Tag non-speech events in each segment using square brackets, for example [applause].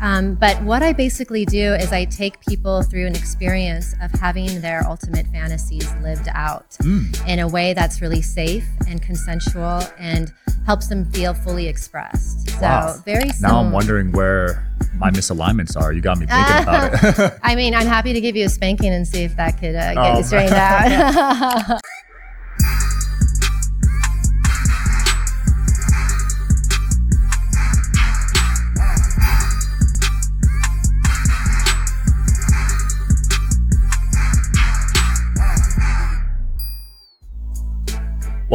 Um, but what I basically do is I take people through an experience of having their ultimate fantasies lived out in a way that's really safe and consensual and helps them feel fully expressed. So Wow. very Now I'm wondering where my misalignments are. You got me thinking about it. [laughs] I mean, I'm happy to give you a spanking and see if that could uh, get Oh. you straightened out. [laughs]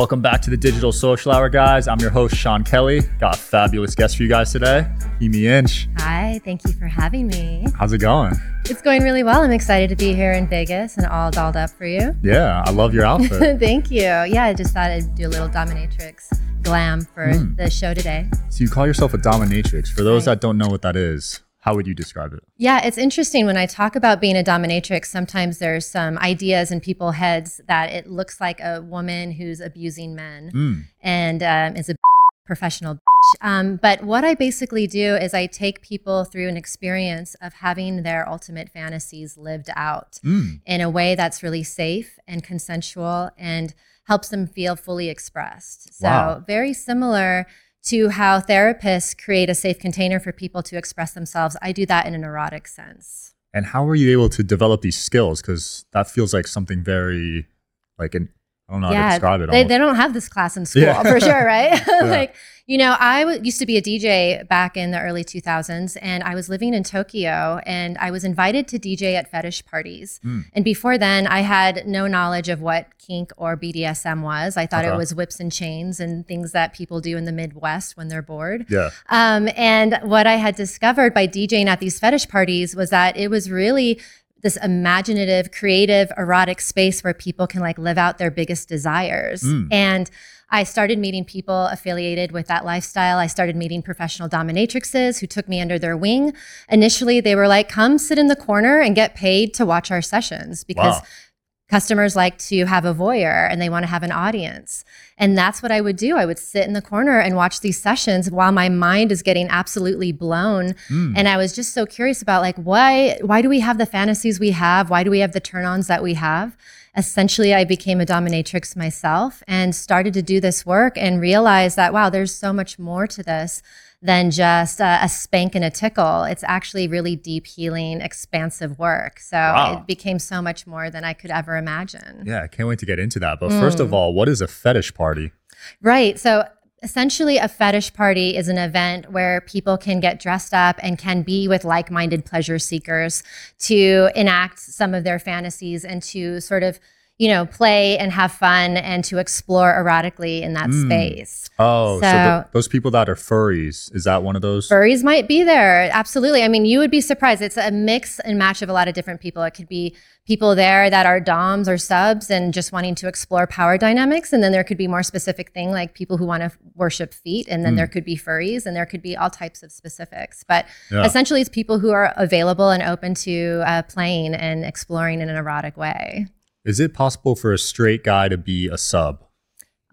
Welcome back to the Digital Social Hour, guys. I'm your host, Sean Kelly. Got a fabulous guest for you guys today, Kimi Inch. Hi, thank you for having me. How's it going? It's going really well. I'm excited to be here in Vegas and all dolled up for you. Yeah, I love your outfit. [laughs] Thank you. Yeah, I just thought I'd do a little dominatrix glam for Hmm. the show today. so you call yourself a dominatrix. For those Right. that don't know what that is, how would you describe it? Yeah, it's interesting when I talk about being a dominatrix. Sometimes there's some ideas in people's heads that it looks like a woman who's abusing men Mm. and um, is a [laughs] professional. Um, but what I basically do is I take people through an experience of having their ultimate fantasies lived out Mm. in a way that's really safe and consensual and helps them feel fully expressed. So, Wow. very similar to how therapists create a safe container for people to express themselves. I do that in an erotic sense. And how were you able to develop these skills? Because that feels like something very, like, an, I don't know how to describe it. They, almost. they don't have this class in [laughs] school Yeah. for sure, right? [laughs] like, you know, I w- used to be a DJ back in the early 2000s, and I was living in Tokyo, and I was invited to DJ at fetish parties. Mm. And before then, I had no knowledge of what kink or BDSM was. I thought Okay. it was whips and chains and things that people do in the Midwest when they're bored. yeah. Um, and what I had discovered by DJing at these fetish parties was that it was really this imaginative, creative, erotic space where people can like live out their biggest desires. Mm. And I started meeting people affiliated with that lifestyle. I started meeting professional dominatrixes who took me under their wing. Initially, they were like, come sit in the corner and get paid to watch our sessions because Wow. Customers like to have a voyeur and they want to have an audience. And that's what I would do. I would sit in the corner and watch these sessions while my mind is getting absolutely blown. Mm. And I was just so curious about like why why do we have the fantasies we have? Why do we have the turn-ons that we have? Essentially, I became a dominatrix myself and started to do this work and realized that wow, there's so much more to this than just a, a spank and a tickle. It's actually really deep healing, expansive work. So Wow. it became so much more than I could ever imagine. Yeah, I can't wait to get into that. But first Mm. of all, what is a fetish party? Right. So essentially, a fetish party is an event where people can get dressed up and can be with like minded pleasure seekers to enact some of their fantasies and to sort of, you know, play and have fun and to explore erotically in that Mm. space. Oh, so, So- th- those people that are furries, is that one of those? Furries might be there. Absolutely. I mean, you would be surprised. It's a mix and match of a lot of different people. It could be people there that are DOMs or subs and just wanting to explore power dynamics. And then there could be more specific thing like people who want to worship feet. And then Mm. there could be furries and there could be all types of specifics. But Yeah. essentially, it's people who are available and open to uh, playing and exploring in an erotic way. Is it possible for a straight guy to be a sub?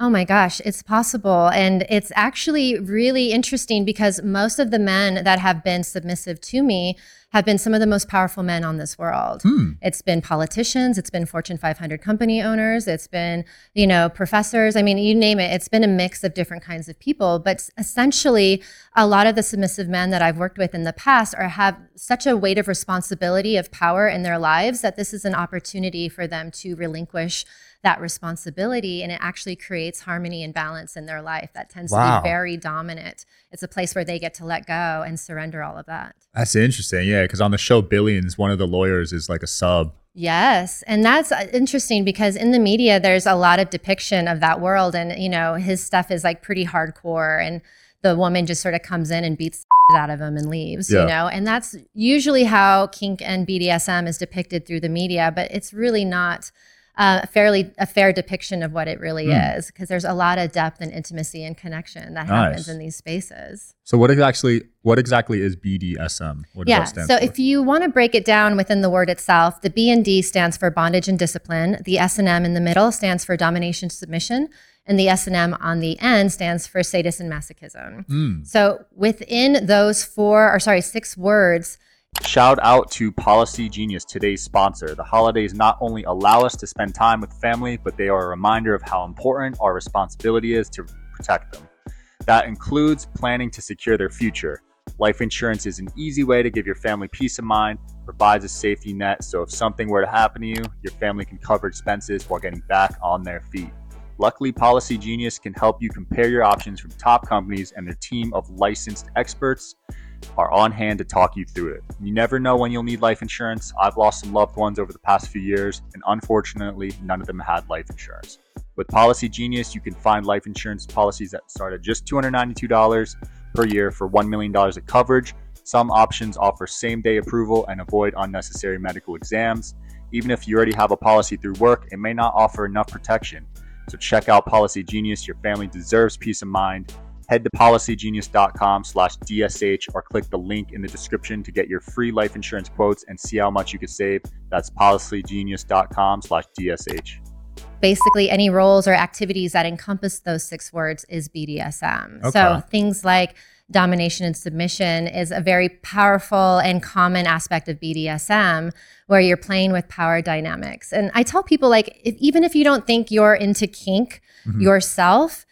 Oh my gosh, it's possible. And it's actually really interesting because most of the men that have been submissive to me have been some of the most powerful men on this world. Hmm. It's been politicians, it's been Fortune 500 company owners, it's been, you know, professors. I mean, you name it. It's been a mix of different kinds of people, but essentially a lot of the submissive men that I've worked with in the past are have such a weight of responsibility of power in their lives that this is an opportunity for them to relinquish that responsibility and it actually creates harmony and balance in their life that tends Wow. to be very dominant it's a place where they get to let go and surrender all of that That's interesting. Yeah, because on the show Billions, one of the lawyers is like a sub. Yes, and that's uh, interesting because in the media there's a lot of depiction of that world, and you know his stuff is like pretty hardcore, and the woman just sort of comes in and beats the [laughs] out of him and leaves, Yeah. you know, and that's usually how kink and BDSM is depicted through the media, but it's really not. Uh, fairly a fair depiction of what it really Hmm. is because there's a lot of depth and intimacy and connection that Nice. happens in these spaces. So what exactly what exactly is BDSM? What does Yeah. So for? if you want to break it down within the word itself, the B and D stands for bondage and discipline. The S and M in the middle stands for domination submission, and the S and M on the end stands for sadism and masochism. Mm. So within those four, or sorry, six words, Shout out to Policy Genius, today's sponsor. The holidays not only allow us to spend time with family, but they are a reminder of how important our responsibility is to protect them. That includes planning to secure their future. Life insurance is an easy way to give your family peace of mind, provides a safety net, so if something were to happen to you, your family can cover expenses while getting back on their feet. Luckily, Policy Genius can help you compare your options from top companies, and their team of licensed experts are on hand to talk you through it. You never know when you'll need life insurance. I've lost some loved ones over the past few years, and unfortunately, none of them had life insurance. With Policy Genius, you can find life insurance policies that start at just $292 per year for $1 million of coverage. Some options offer same day approval and avoid unnecessary medical exams. Even if you already have a policy through work, it may not offer enough protection. So check out Policy Genius. Your family deserves peace of mind. Head to policygenius.com slash DSH or click the link in the description to get your free life insurance quotes and see how much you could save. That's policygenius.com slash DSH. basically any roles or activities that encompass those six words is BDSM. Okay. So things like domination and submission is a very powerful and common aspect of BDSM where you're playing with power dynamics. And I tell people like if, even if you don't think you're into kink Mhm. yourself,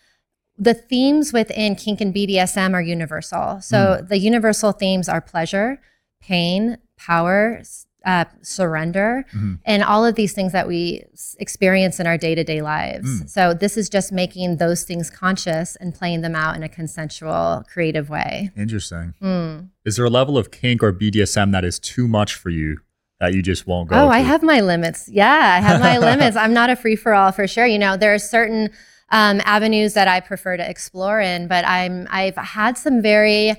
the themes within kink and BDSM are universal. So the universal themes are pleasure, pain, power, uh, surrender, Mhm. and all of these things that we experience in our day to day lives. Mm. So this is just making those things conscious and playing them out in a consensual, creative way. Interesting. Mm. Is there a level of kink or BDSM that is too much for you that you just won't go? Oh, I have my limits. Yeah, I have my [laughs] limits. I'm not a free for all for sure. You know, there are certain um, avenues that I prefer to explore in, but I'm I've had some very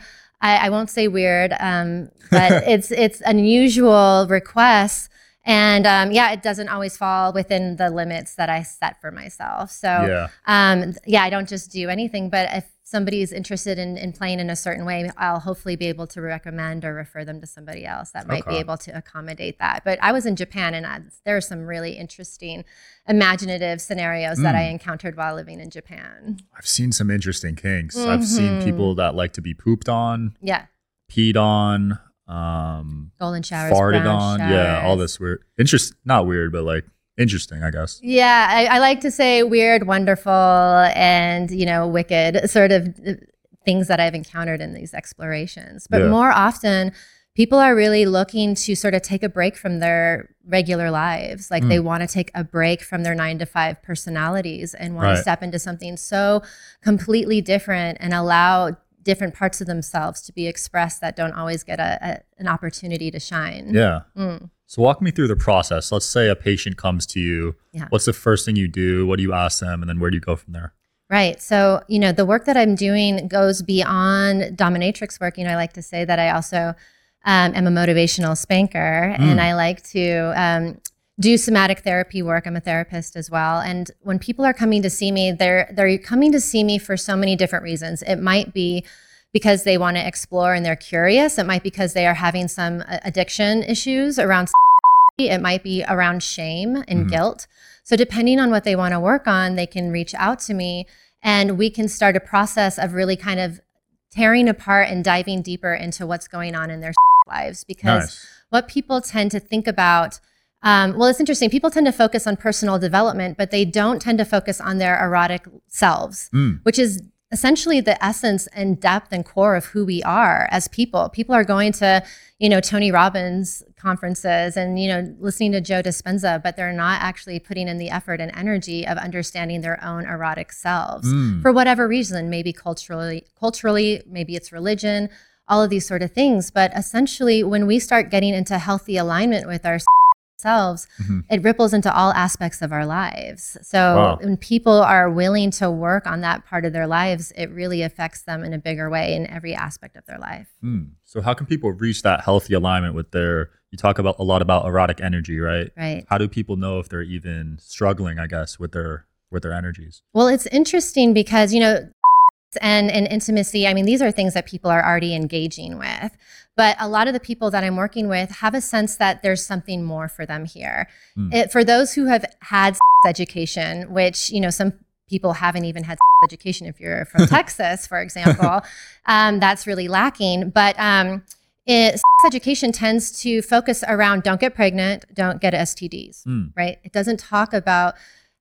I, I won't say weird, um, [laughs] but it's it's unusual requests. And um, yeah, it doesn't always fall within the limits that I set for myself. So Yeah. um, yeah, I don't just do anything, but if somebody is interested in, in playing in a certain way, I'll hopefully be able to recommend or refer them to somebody else that might be able to accommodate that. But I was in Japan and I, there are some really interesting imaginative scenarios that I Mm. encountered while living in Japan. I've seen some interesting kinks. I've seen Mhm. people that like to be pooped on, Yeah. peed on, um, Golden showers, farted on. Yeah, all this weird. Interest, not weird, but like interesting, I guess. Yeah, I, I like to say weird, wonderful, and you know, wicked sort of uh, things that I've encountered in these explorations. But Yeah. more often, people are really looking to sort of take a break from their regular lives. Like Mm. they want to take a break from their nine to five personalities and want Right. to step into something so completely different and allow different parts of themselves to be expressed that don't always get a, a an opportunity to shine. Yeah. Mm. So walk me through the process. Let's say a patient comes to you. Yeah. What's the first thing you do? What do you ask them? And then where do you go from there? Right. So, you know, the work that I'm doing goes beyond dominatrix work. You know, I like to say that I also um, am a motivational spanker and Mm. I like to um, do somatic therapy work. I'm a therapist as well. And when people are coming to see me, they're they're coming to see me for so many different reasons. It might be because they want to explore and they're curious. It might be because they are having some uh, addiction issues around [laughs] it might be around shame and Mhm. guilt. So, depending on what they want to work on, they can reach out to me and we can start a process of really kind of tearing apart and diving deeper into what's going on in their [laughs] lives. Because Nice. what people tend to think about, um, well, it's interesting. People tend to focus on personal development, but they don't tend to focus on their erotic selves Mm. which is essentially the essence and depth and core of who we are as people. People are going to, you know, Tony Robbins conferences and, you know, listening to Joe Dispenza, but they're not actually putting in the effort and energy of understanding their own erotic selves Mm. for whatever reason, maybe culturally, culturally, maybe it's religion, all of these sort of things. But essentially, when we start getting into healthy alignment with our selves, Mhm. it ripples into all aspects of our lives. So Wow. when people are willing to work on that part of their lives, it really affects them in a bigger way in every aspect of their life. Mm. So how can people reach that healthy alignment with their? You talk about a lot about erotic energy, right? Right. How do people know if they're even struggling? I guess with their with their energies. Well, it's interesting because, you know, and, and intimacy, I mean, these are things that people are already engaging with. But a lot of the people that I'm working with have a sense that there's something more for them here. Hmm. It, for those who have had [laughs] education, which, you know, some people haven't even had [laughs] education if you're from [laughs] Texas, for example. Um, that's really lacking. But um, it, sex education tends to focus around don't get pregnant, don't get STDs, Mm. right? It doesn't talk about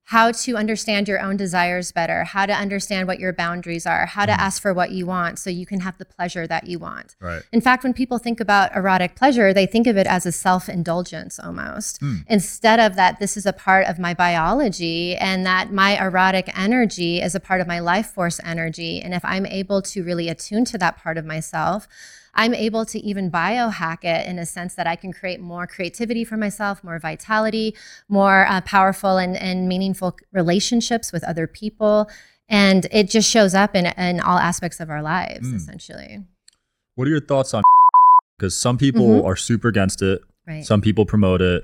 how to understand your own desires better, how to understand what your boundaries are, how to Mm. ask for what you want so you can have the pleasure that you want. Right. In fact, when people think about erotic pleasure, they think of it as a self indulgence almost. Mm. Instead of that, this is a part of my biology and that my erotic energy is a part of my life force energy. And if I'm able to really attune to that part of myself, I'm able to even biohack it in a sense that I can create more creativity for myself, more vitality, more uh, powerful and, and meaningful relationships with other people. And it just shows up in, in all aspects of our lives, Mm. essentially. What are your thoughts on? [laughs] Because some people Mhm. are super against it. Right. Some people promote it.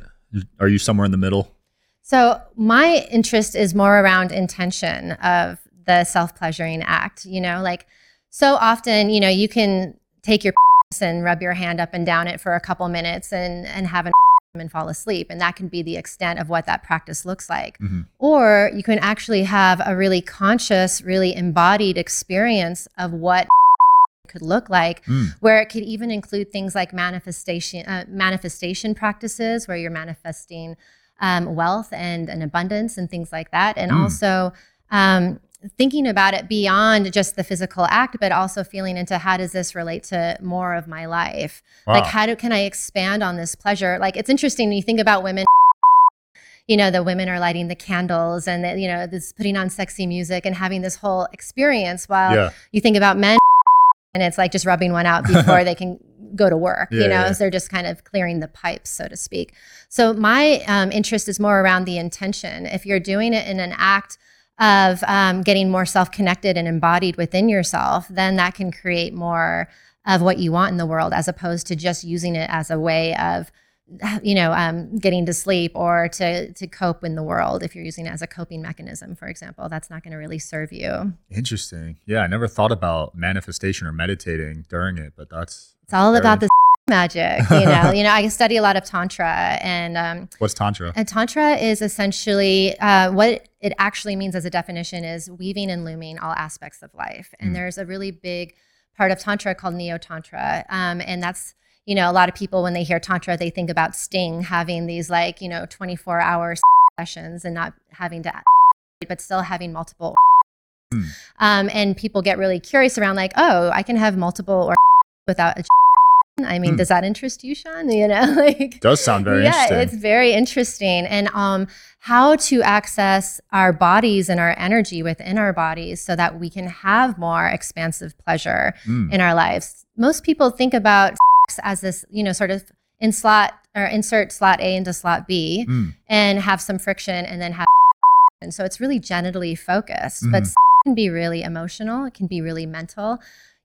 Are you somewhere in the middle? So my interest is more around intention of the self-pleasuring act, you know, like so often, you know, you can take your [laughs] and rub your hand up and down it for a couple minutes and and have an [laughs] and fall asleep and that can be the extent of what that practice looks like. Mhm. Or you can actually have a really conscious, really embodied experience of what [laughs] could look like Mm. where it could even include things like manifestation uh, manifestation practices where you're manifesting um, wealth and an abundance and things like that and Mm. also um, thinking about it beyond just the physical act but also feeling into how does this relate to more of my life? Like how do, can i expand on this pleasure? Like it's interesting when you think about women you know the women are lighting the candles and the, you know this putting on sexy music and having this whole experience while yeah. you think about men and it's like just rubbing one out before they can go to work [laughs] Yeah, you know? yeah. so they're just kind of clearing the pipes so to speak. So my um, interest is more around the intention. If you're doing it in an act of um, getting more self-connected and embodied within yourself then that can create more of what you want in the world as opposed to just using it as a way of [sighs] you know um, getting to sleep or to to cope in the world if you're using it as a coping mechanism for example that's not going to really serve you Interesting. Yeah, I never thought about manifestation or meditating during it, but that's It's all about the magic, you [laughs] know. you know, I study a lot of tantra, and um, what's tantra? and tantra is essentially uh, what it actually means as a definition is weaving and looming all aspects of life. And Mm. there's a really big part of tantra called neo tantra, um, and that's you know a lot of people when they hear tantra they think about Sting having these like you know 24 hour [laughs] sessions and not having to, [laughs] but still having multiple. Hmm. Um, and people get really curious around like, oh, I can have multiple or without a I mean, Hmm. does that interest you, Sean? [laughs] You know, [laughs] like Does sound very yeah, interesting. it's very interesting. And um, how to access our bodies and our energy within our bodies so that we can have more expansive pleasure Mm. in our lives. Most people think about sex [laughs] as this, you know, sort of in slot or insert slot A into slot B Mm. and have some friction and then have and so it's really genitally focused but Mhm. sex can be really emotional it can be really mental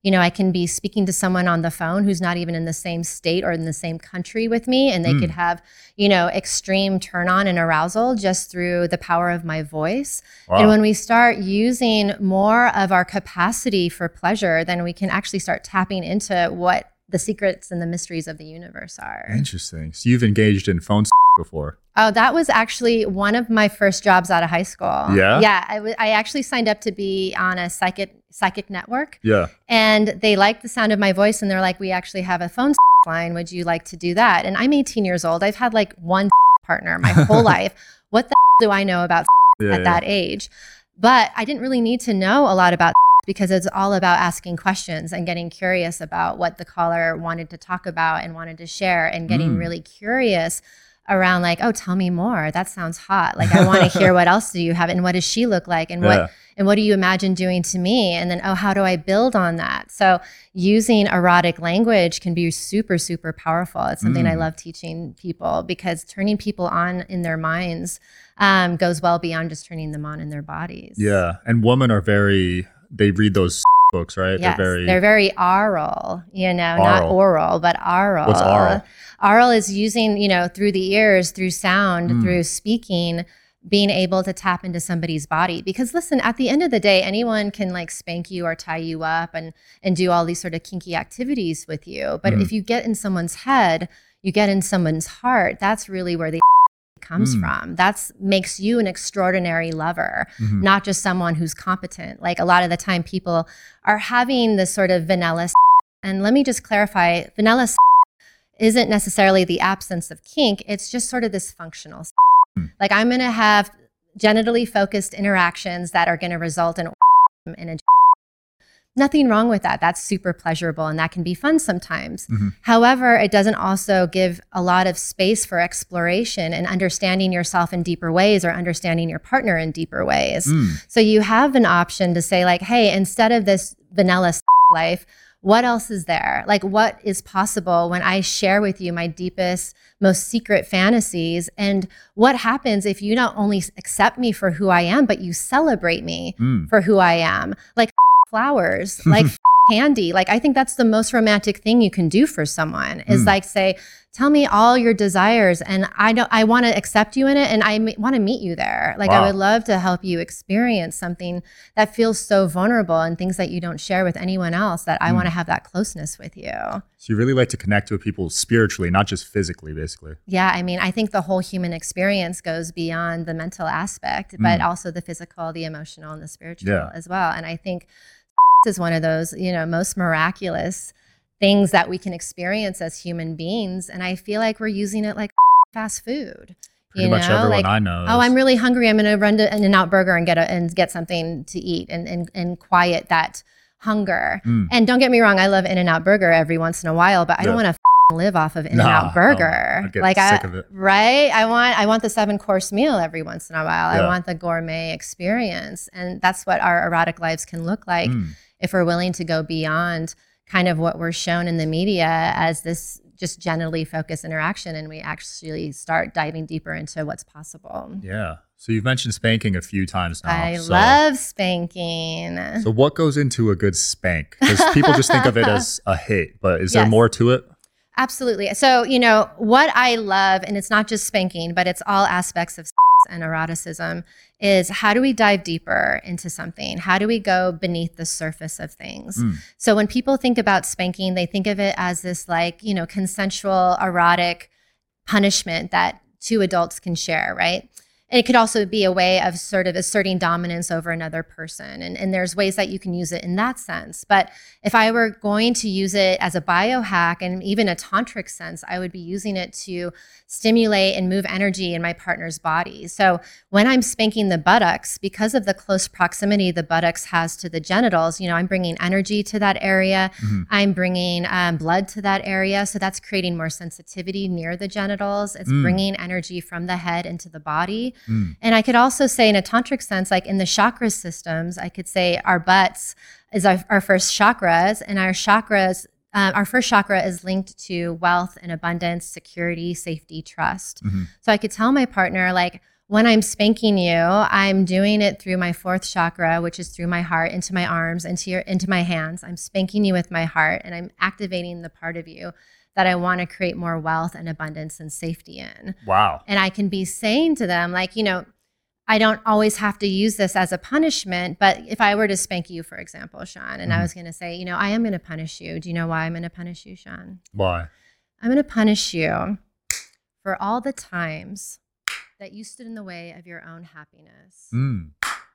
you know i can be speaking to someone on the phone who's not even in the same state or in the same country with me and they Mm. could have you know extreme turn on and arousal just through the power of my voice Wow. and when we start using more of our capacity for pleasure then we can actually start tapping into what the secrets and the mysteries of the universe are Interesting. So you've engaged in phone sex before. Oh, that was actually one of my first jobs out of high school. Yeah? Yeah. I wa- I actually signed up to be on a psychic psychic network Yeah. and they liked the sound of my voice and they're like, we actually have a phone [laughs] line. Would you like to do that? And I'm 18 years old. I've had like one [laughs] partner my whole [laughs] life. What the do I know about Yeah. at that age? But I didn't really need to know a lot about because it's all about asking questions and getting curious about what the caller wanted to talk about and wanted to share and getting Mm. really curious around like, oh, tell me more. That sounds hot. Like I want to hear what else do you have and what does she look like and Yeah. what and what do you imagine doing to me? And then, oh, how do I build on that? So using erotic language can be super, super powerful. It's something I Mm. love teaching people because turning people on in their minds um, goes well beyond just turning them on in their bodies. Yeah. And women are very they read those [laughs] books, right? Yes, They're very they're very aural, you know, not oral, but aural. What's aural? Aural is using, you know, through the ears, through sound, Mm. through speaking, being able to tap into somebody's body. Because listen, at the end of the day, anyone can like spank you or tie you up and and do all these sort of kinky activities with you. But Mm. if you get in someone's head, you get in someone's heart. That's really where the [laughs] comes Mm. from. That's makes you an extraordinary lover, Mhm. not just someone who's competent. Like a lot of the time people are having this sort of vanilla [laughs] and let me just clarify, vanilla [laughs] isn't necessarily the absence of kink, it's just sort of this functional. S- Mm. Like I'm going to have genitally focused interactions that are going to result in [laughs] a [laughs] Nothing wrong with that. That's super pleasurable and that can be fun sometimes. Mhm. However, it doesn't also give a lot of space for exploration and understanding yourself in deeper ways or understanding your partner in deeper ways. Mm. So you have an option to say, like, hey, instead of this vanilla [laughs] life, what else is there? Like, what is possible when I share with you my deepest, most secret fantasies? And what happens if you not only accept me for who I am, but you celebrate me Mm. for who I am? Like [laughs] flowers, like [laughs] candy. Like, I think that's the most romantic thing you can do for someone is Mm. like, say, tell me all your desires and I don't, I want to accept you in it and I want to meet you there. Like, I would love to help you experience something that feels so vulnerable and things that you don't share with anyone else that I Mm. want to have that closeness with you. So you really like to connect with people spiritually, not just physically, basically. Yeah, I mean, I think the whole human experience goes beyond the mental aspect, but Mm. also the physical, the emotional, and the spiritual Yeah. as well. And I think is one of those, you know, most miraculous things that we can experience as human beings. And I feel like we're using it like [laughs] fast food. Pretty you much know, everyone like, I know. Oh, I'm really hungry. I'm going to run to an out burger and get a, and get something to eat and, and, and quiet that hunger. Mm. And don't get me wrong, I love In and Out Burger every once in a while, but I don't want to [laughs] live off of In and Out no, Burger. Get like sick I, of it. right? I want I want the seven course meal every once in a while. I want the gourmet experience, and that's what our erotic lives can look like Mm. If we're willing to go beyond kind of what we're shown in the media as this just generally focused interaction, and we actually start diving deeper into what's possible. Yeah. So you've mentioned spanking a few times now. I so, love spanking. So what goes into a good spank? Because people just think of it as a hit, but is there more to it? Absolutely. So, you know, what I love, and it's not just spanking, but it's all aspects of sex and eroticism, is how do we dive deeper into something? How do we go beneath the surface of things? Mm. So, when people think about spanking, they think of it as this, like, you know, consensual, erotic punishment that two adults can share, right? And it could also be a way of sort of asserting dominance over another person. And, and there's ways that you can use it in that sense. But if I were going to use it as a biohack and even a tantric sense, I would be using it to stimulate and move energy in my partner's body. So when I'm spanking the buttocks, because of the close proximity the buttocks has to the genitals, you know, I'm bringing energy to that area. Mhm. I'm bringing um, blood to that area. So that's creating more sensitivity near the genitals. It's Mm. bringing energy from the head into the body. Mm. And I could also say, in a tantric sense, like in the chakra systems, I could say our butts is our, our first chakras, and our chakras, um, our first chakra is linked to wealth and abundance, security, safety, trust. Mhm. So I could tell my partner, like, when I'm spanking you, I'm doing it through my fourth chakra, which is through my heart, into my arms, into your, into my hands. I'm spanking you with my heart, and I'm activating the part of you that I want to create more wealth and abundance and safety in Wow. and I can be saying to them, like, you know, I don't always have to use this as a punishment, but if I were to spank you, for example, Sean, and I Mhm. was going to say, you know, I am going to punish you. Do you know why I'm going to punish you, Sean? Why? I'm going to punish you for all the times that you stood in the way of your own happiness. Mm.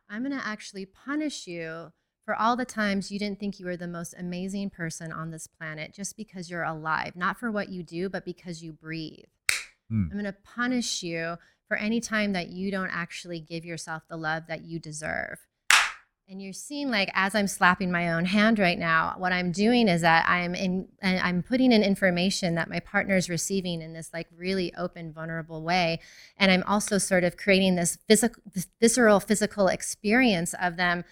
I'm going to actually punish you for all the times you didn't think you were the most amazing person on this planet just because you're alive, not for what you do, but because you breathe. Mm. I'm going to punish you for any time that you don't actually give yourself the love that you deserve. And you're seeing like as I'm slapping my own hand right now, what I'm doing is that I'm in and I'm putting in information that my partner is receiving in this like really open, vulnerable way. And I'm also sort of creating this physical this visceral physical experience of them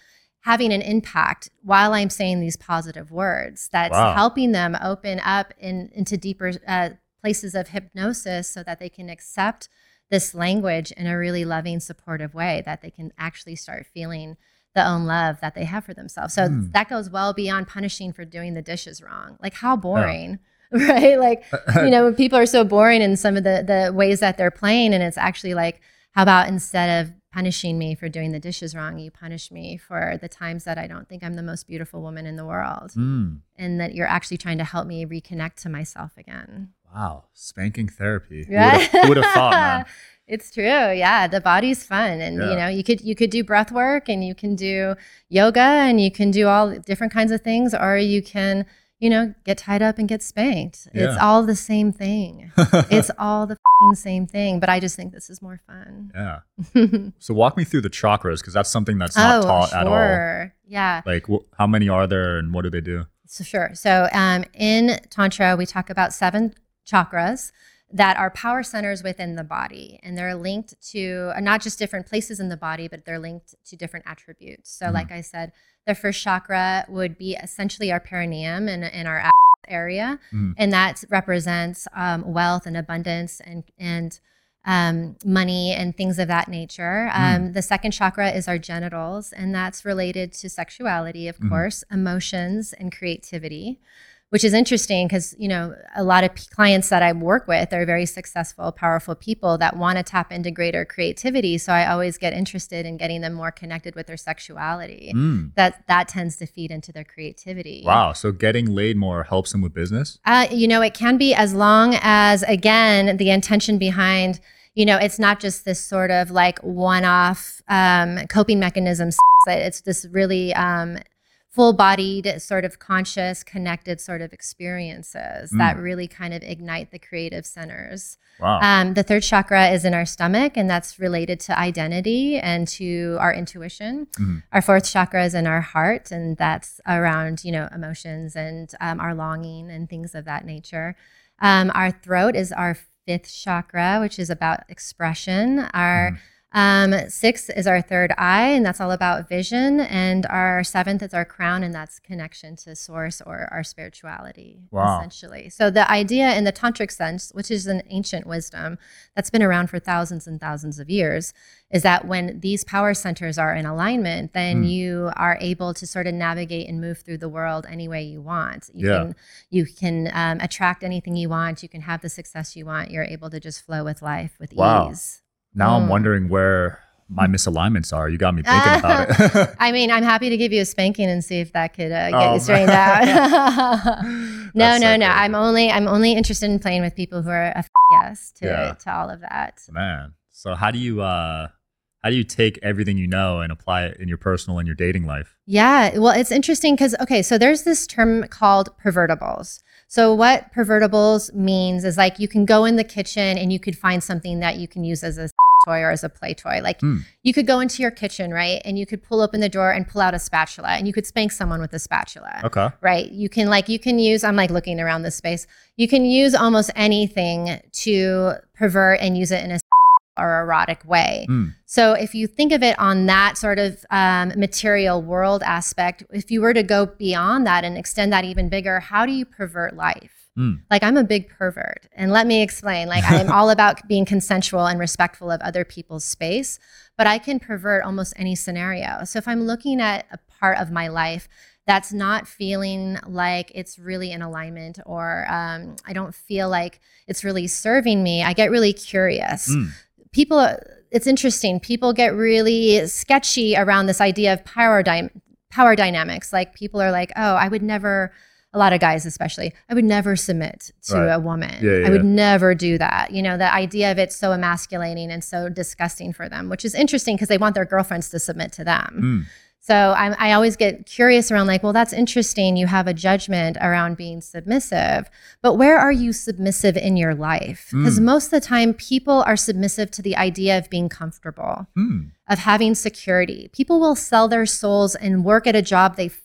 having an impact while I'm saying these positive words that's Wow. helping them open up in, into deeper uh, places of hypnosis so that they can accept this language in a really loving, supportive way, that they can actually start feeling the own love that they have for themselves. So Hmm. that goes well beyond punishing for doing the dishes wrong. Like, how boring, [laughs] right? Like, [laughs] you know, people are so boring in some of the, the ways that they're playing, and it's actually like, how about instead of punishing me for doing the dishes wrong, you punish me for the times that I don't think I'm the most beautiful woman in the world, Mm. and that you're actually trying to help me reconnect to myself again. Wow, spanking therapy. Who would've- Who would have thought, man? [laughs] It's true. Yeah, the body's fun and Yeah. you know, you could you could do breath work and you can do yoga and you can do all different kinds of things or you can, you know, get tied up and get spanked. It's all the same thing. [laughs] it's all the fing same thing, but I just think this is more fun. yeah. [laughs] So walk me through the chakras because that's something that's not oh, taught at all. sure. Yeah. Like, wh- how many are there, and what do they do? So sure. So um, in Tantra, we talk about seven chakras that are power centers within the body, and they're linked to uh, not just different places in the body, but they're linked to different attributes. So, Mhm. like I said, the first chakra would be essentially our perineum and in our area, Mhm. and that represents um, wealth and abundance and and um, money and things of that nature. Um, The second chakra is our genitals, and that's related to sexuality, of Mhm. course, emotions, and creativity. Which is interesting because you know a lot of p- clients that I work with are very successful, powerful people that want to tap into greater creativity. So I always get interested in getting them more connected with their sexuality. Mm. That that tends to feed into their creativity. Wow. So getting laid more helps them with business? Uh, you know, it can be as long as, again, the intention behind, you know, it's not just this sort of like one off um, coping mechanisms. [laughs] It's this really um, full bodied, sort of conscious, connected sort of experiences that really kind of ignite the creative centers. Wow. Um, the third chakra is in our stomach, and that's related to identity and to our intuition. Mhm. Our fourth chakra is in our heart, and that's around you know emotions and um, our longing and things of that nature. Um, our throat is our fifth chakra, which is about expression. Our um, sixth is our third eye, and that's all about vision. And our seventh is our crown, and that's connection to source or our spirituality, Wow. essentially. So the idea in the tantric sense, which is an ancient wisdom that's been around for thousands and thousands of years, is that when these power centers are in alignment, then Mm. you are able to sort of navigate and move through the world any way you want. You Yeah. can you can um, attract anything you want. You can have the success you want. You're able to just flow with life with Wow. ease. Now I'm Mm. wondering where my misalignments are. You got me [laughs] thinking about it. [laughs] I mean, I'm happy to give you a spanking and see if that could uh, get Oh, you straightened [laughs] out. no, no, so no. I'm only I'm only interested in playing with people who are a f- yes to Yeah. to all of that. Man. So how do you uh how do you take everything you know and apply it in your personal and your dating life? Yeah, well, it's interesting because okay, so there's this term called pervertibles. So what pervertibles means is like you can go in the kitchen and you could find something that you can use as a toy or as a play toy. Like Hmm. you could go into your kitchen, right, and you could pull open the drawer and pull out a spatula, and you could spank someone with a spatula. Okay. right you can like you can use i'm like looking around this space you can use almost anything to pervert and use it in a or erotic way Mm. so if you think of it on that sort of um, material world aspect if you were to go beyond that and extend that even bigger how do you pervert life Mm. like i'm a big pervert. And let me explain. Like i'm all [laughs] about being consensual and respectful of other people's space but i can pervert almost any scenario. So if i'm looking at a part of my life that's not feeling like it's really in alignment or um, i don't feel like it's really serving me i get really curious. Mm. people it's interesting. People get really sketchy around this idea of power dy- power dynamics. Like people are like oh i would never a lot of guys especially i would never submit to Right. a woman Yeah, yeah, i would yeah. never do that you know the idea of it's so emasculating and so disgusting for them which is interesting because they want their girlfriends to submit to them Mm. so I'm, I always get curious around like, well, that's interesting. You have a judgment around being submissive, but where are you submissive in your life? Because Mm. most of the time, people are submissive to the idea of being comfortable, Mm. of having security. People will sell their souls and work at a job they f-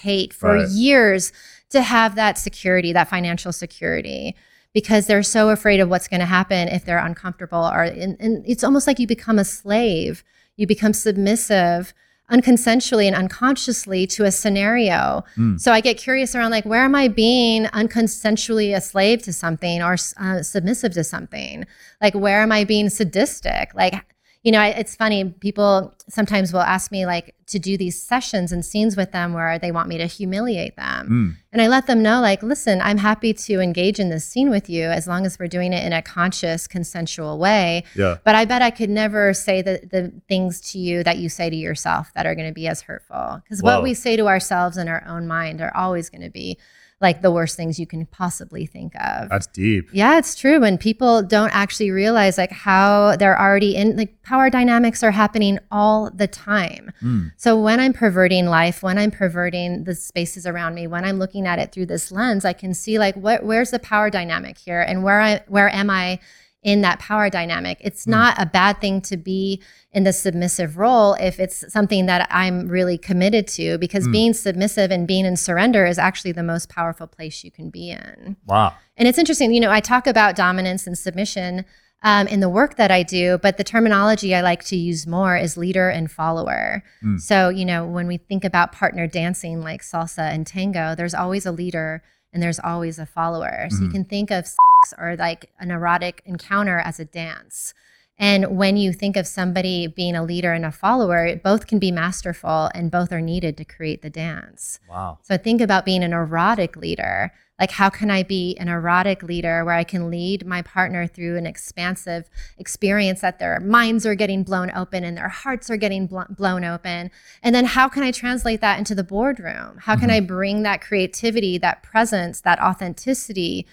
hate for Right. years to have that security, that financial security. Because they're so afraid of what's going to happen if they're uncomfortable, or and, and it's almost like you become a slave. You become submissive unconsensually and unconsciously to a scenario. Mm. So I get curious around like, where am I being unconsensually a slave to something or uh, submissive to something? Like, where am I being sadistic? Like, you know, I- it's funny. People sometimes will ask me like to do these sessions and scenes with them where they want me to humiliate them. Mm. And I let them know, like, listen, I'm happy to engage in this scene with you as long as we're doing it in a conscious, consensual way. Yeah. But I bet I could never say the, the things to you that you say to yourself that are going to be as hurtful. Because what we say to ourselves in our own mind are always going to be like the worst things you can possibly think of. That's deep. Yeah, it's true. And people don't actually realize like how they're already in like power dynamics are happening all the time. Mm. So when I'm perverting life, when I'm perverting the spaces around me, when I'm looking at it through this lens, I can see like what where's the power dynamic here and where I where am I in that power dynamic. It's Mm. not a bad thing to be in the submissive role if it's something that I'm really committed to because Mm. being submissive and being in surrender is actually the most powerful place you can be in. Wow. And it's interesting, you know, I talk about dominance and submission um, in the work that I do, but the terminology I like to use more is leader and follower. Mm. So, you know, when we think about partner dancing like salsa and tango, there's always a leader and there's always a follower. So you Mhm. can think of or like an erotic encounter as a dance. And when you think of somebody being a leader and a follower, both can be masterful and both are needed to create the dance. Wow. So think about being an erotic leader. Like, how can I be an erotic leader where I can lead my partner through an expansive experience that their minds are getting blown open and their hearts are getting bl- blown open? And then how can I translate that into the boardroom? How can Mhm. I bring that creativity, that presence, that authenticity?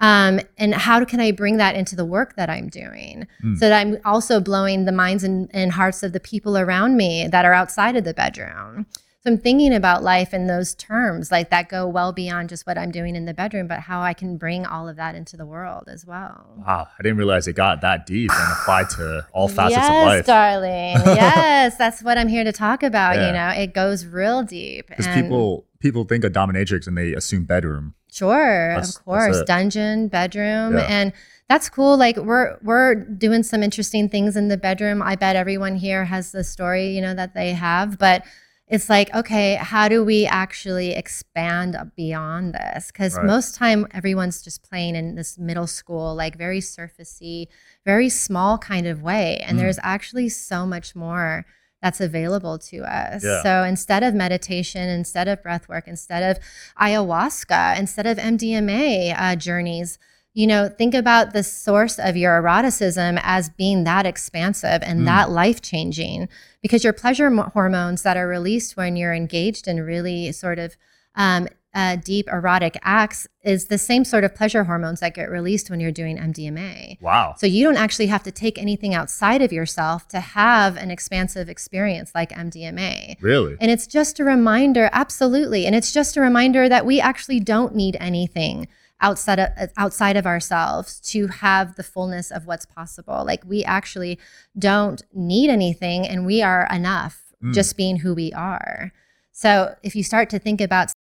Um, and how can I bring that into the work that I'm doing Mm. so that I'm also blowing the minds and, and hearts of the people around me that are outside of the bedroom? So I'm thinking about life in those terms, like that go well beyond just what I'm doing in the bedroom, but how I can bring all of that into the world as well. Wow. I didn't realize it got that deep and applied to all [sighs] facets yes, of life. Yes, darling. [laughs] yes, that's what I'm here to talk about. Yeah. You know, it goes real deep. Because and- people people think of dominatrix and they assume bedroom. Sure, That's- of course. Dungeon, bedroom, Yeah. and that's cool. Like we're we're doing some interesting things in the bedroom. I bet everyone here has the story, you know, that they have, but it's like, okay, how do we actually expand beyond this? Because Right. most time everyone's just playing in this middle school, like very surfacey, very small kind of way, and Mm. there's actually so much more that's available to us. Yeah. So instead of meditation, instead of breath work, instead of ayahuasca, instead of MDMA uh, journeys, you know, think about the source of your eroticism as being that expansive and Mm. that life changing because your pleasure hormones that are released when you're engaged in really sort of um, uh, deep erotic acts is the same sort of pleasure hormones that get released when you're doing MDMA. Wow. So you don't actually have to take anything outside of yourself to have an expansive experience like MDMA. Really? And it's just a reminder, absolutely. And it's just a reminder that we actually don't need anything outside of outside of ourselves to have the fullness of what's possible. Like we actually don't need anything and we are enough Mm. just being who we are. So if you start to think about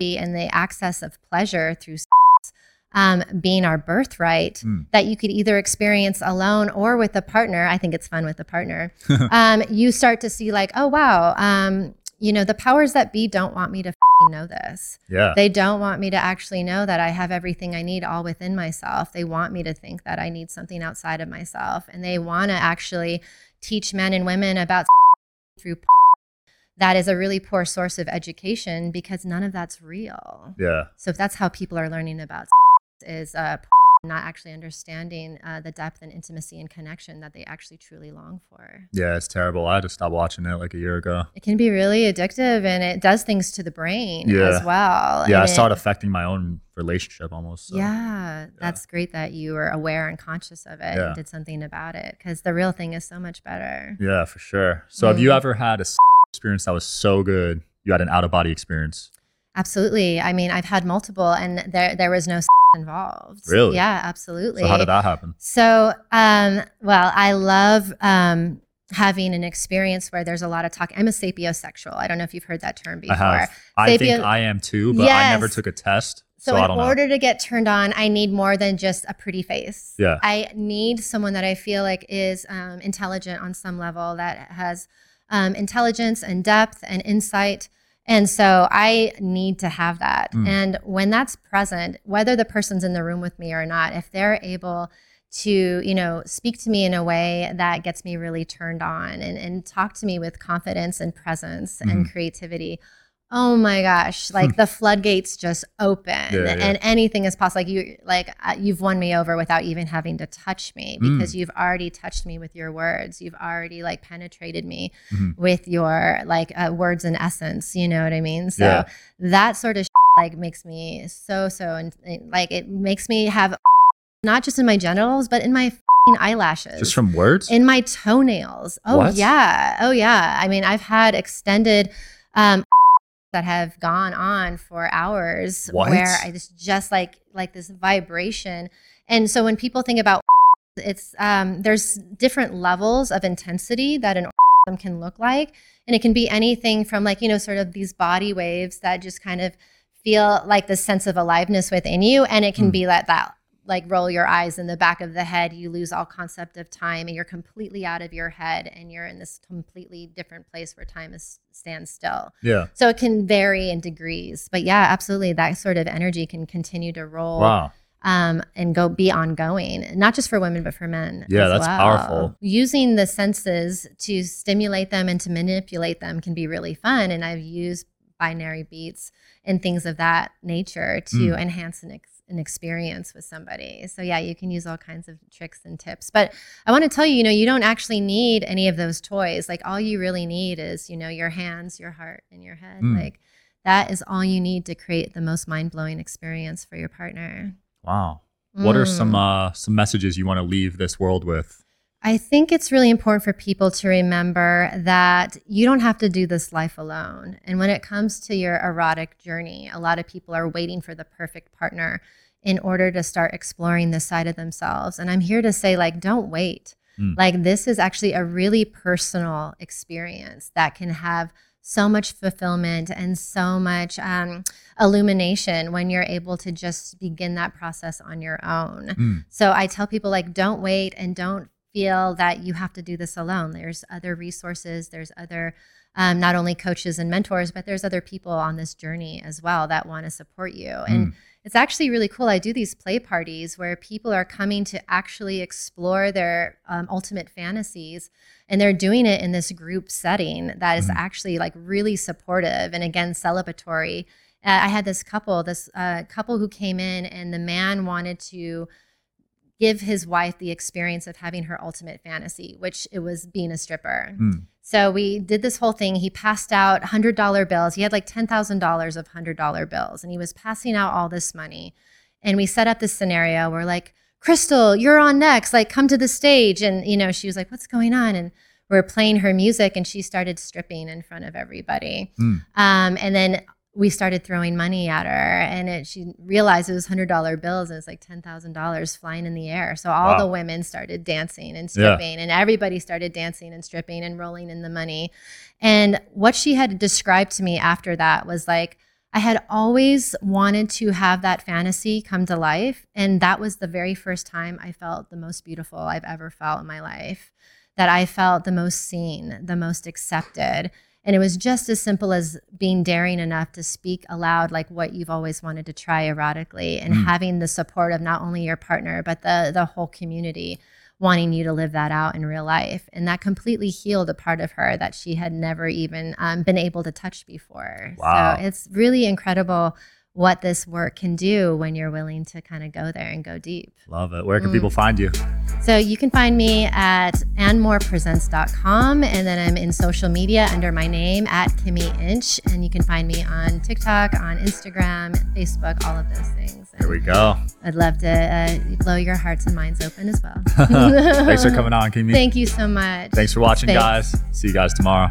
and the access of pleasure through um, being our birthright Mm. that you could either experience alone or with a partner. I think it's fun with a partner. [laughs] um, you start to see like, oh wow, um, you know, the powers that be don't want me to know this. Yeah. They don't want me to actually know that I have everything I need all within myself. They want me to think that I need something outside of myself, and they want to actually teach men and women about through. That is a really poor source of education because none of that's real. yeah. So if that's how people are learning about is uh, not actually understanding uh, the depth and intimacy and connection that they actually truly long for. Yeah. It's terrible. I had to stop watching it like a year ago. It can be really addictive and it does things to the brain Yeah. as well. Yeah. I saw it it- affecting my own relationship almost. so. Yeah, that's great that you were aware and conscious of it Yeah. and did something about it because the real thing is so much better. Yeah, for sure. So have you Mm. ever had a s- experience that was so good you had an out of body experience? Absolutely. I mean, I've had multiple and there there was no involved. Really? Yeah, absolutely. So how did that happen? So, um, well, I love um, having an experience where there's a lot of talk. I'm a sapiosexual. I don't know if you've heard that term before. I have. I think I am too, but I never took a test. So, So, in order to get turned on, I need more than just a pretty face. Yeah. I need someone that I feel like is um, intelligent on some level, that has um, intelligence and depth and insight. And so I need to have that. Mm. And when that's present, whether the person's in the room with me or not, if they're able to, you know, speak to me in a way that gets me really turned on and, and talk to me with confidence and presence and Mhm. creativity. Oh my gosh, like the floodgates just open Yeah, yeah. and anything is possible. Like you, like uh, you've won me over without even having to touch me Mm. because you've already touched me with your words. You've already like penetrated me Mhm. with your like uh, words and essence. You know what I mean? So Yeah. that sort of [laughs] like makes me so so and like it makes me have [laughs] not just in my genitals but in my eyelashes Just from words? in my toenails. Oh What? yeah. Oh yeah. I mean, I've had extended um that have gone on for hours What? where I just just like like this vibration. And so when people think about it's um there's different levels of intensity that an orgasm can look like and it can be anything from like you know sort of these body waves that just kind of feel like the sense of aliveness within you and it can Mm. be like that like roll your eyes in the back of the head you lose all concept of time and you're completely out of your head and you're in this completely different place where time is stands still yeah. so it can vary in degrees but yeah absolutely that sort of energy can continue to roll Wow. um, and go be ongoing, not just for women but for men. Yeah, that's well. powerful. Using the senses to stimulate them and to manipulate them can be really fun, and I've used binary beats and things of that nature to Mm. enhance an, ex- an experience with somebody. So yeah, you can use all kinds of tricks and tips. But I want to tell you, you know, you don't actually need any of those toys. Like all you really need is, you know, your hands, your heart, and your head. Mm. Like that is all you need to create the most mind blowing experience for your partner. Wow. What are some Mm. uh some messages you want to leave this world with? I think it's really important for people to remember that you don't have to do this life alone. And when it comes to your erotic journey, a lot of people are waiting for the perfect partner in order to start exploring this side of themselves. And I'm here to say, like, don't wait. Mm. Like, this is actually a really personal experience that can have so much fulfillment and so much um, illumination when you're able to just begin that process on your own. Mm. So I tell people like don't wait and don't feel that you have to do this alone. There's other resources, there's other um, not only coaches and mentors, but there's other people on this journey as well that want to support you. And it's actually really cool. I do these play parties where people are coming to actually explore their um, ultimate fantasies, and they're doing it in this group setting that is Mhm. actually like really supportive and again celebratory. Uh, I had this couple, this uh, couple who came in, and the man wanted to give his wife the experience of having her ultimate fantasy, which it was being a stripper. Mm. So we did this whole thing. He passed out $100 bills. He had like $10,000 of $100 bills and he was passing out all this money. And we set up this scenario where like, Crystal, you're on next. Like, come to the stage. And, you know, she was like, what's going on? And we're playing her music and she started stripping in front of everybody. Mm. Um, and then we started throwing money at her and it, she realized it was $100 bills and it's like $10,000 flying in the air. So all Wow. the women started dancing and Yeah. stripping and everybody started dancing and stripping and rolling in the money. And what she had described to me after that was like, I had always wanted to have that fantasy come to life. And that was the very first time I felt the most beautiful I've ever felt in my life. That I felt the most seen, the most accepted. And it was just as simple as being daring enough to speak aloud, like what you've always wanted to try erotically, and Mm. having the support of not only your partner, but the, the whole community wanting you to live that out in real life. And that completely healed a part of her that she had never even um, been able to touch before. Wow. So it's really incredible what this work can do when you're willing to kind of go there and go deep. Love it. Where can Mm. people find you? So you can find me at andmorepresents.com and then I'm in social media under my name at Kimi Inch and you can find me on TikTok, on Instagram, Facebook, all of those things. There we go. I'd love to uh, blow your hearts and minds open as well. [laughs] Thanks for coming on, Kimmy. Thank you so much. Thanks for watching, Thanks. guys. See you guys tomorrow.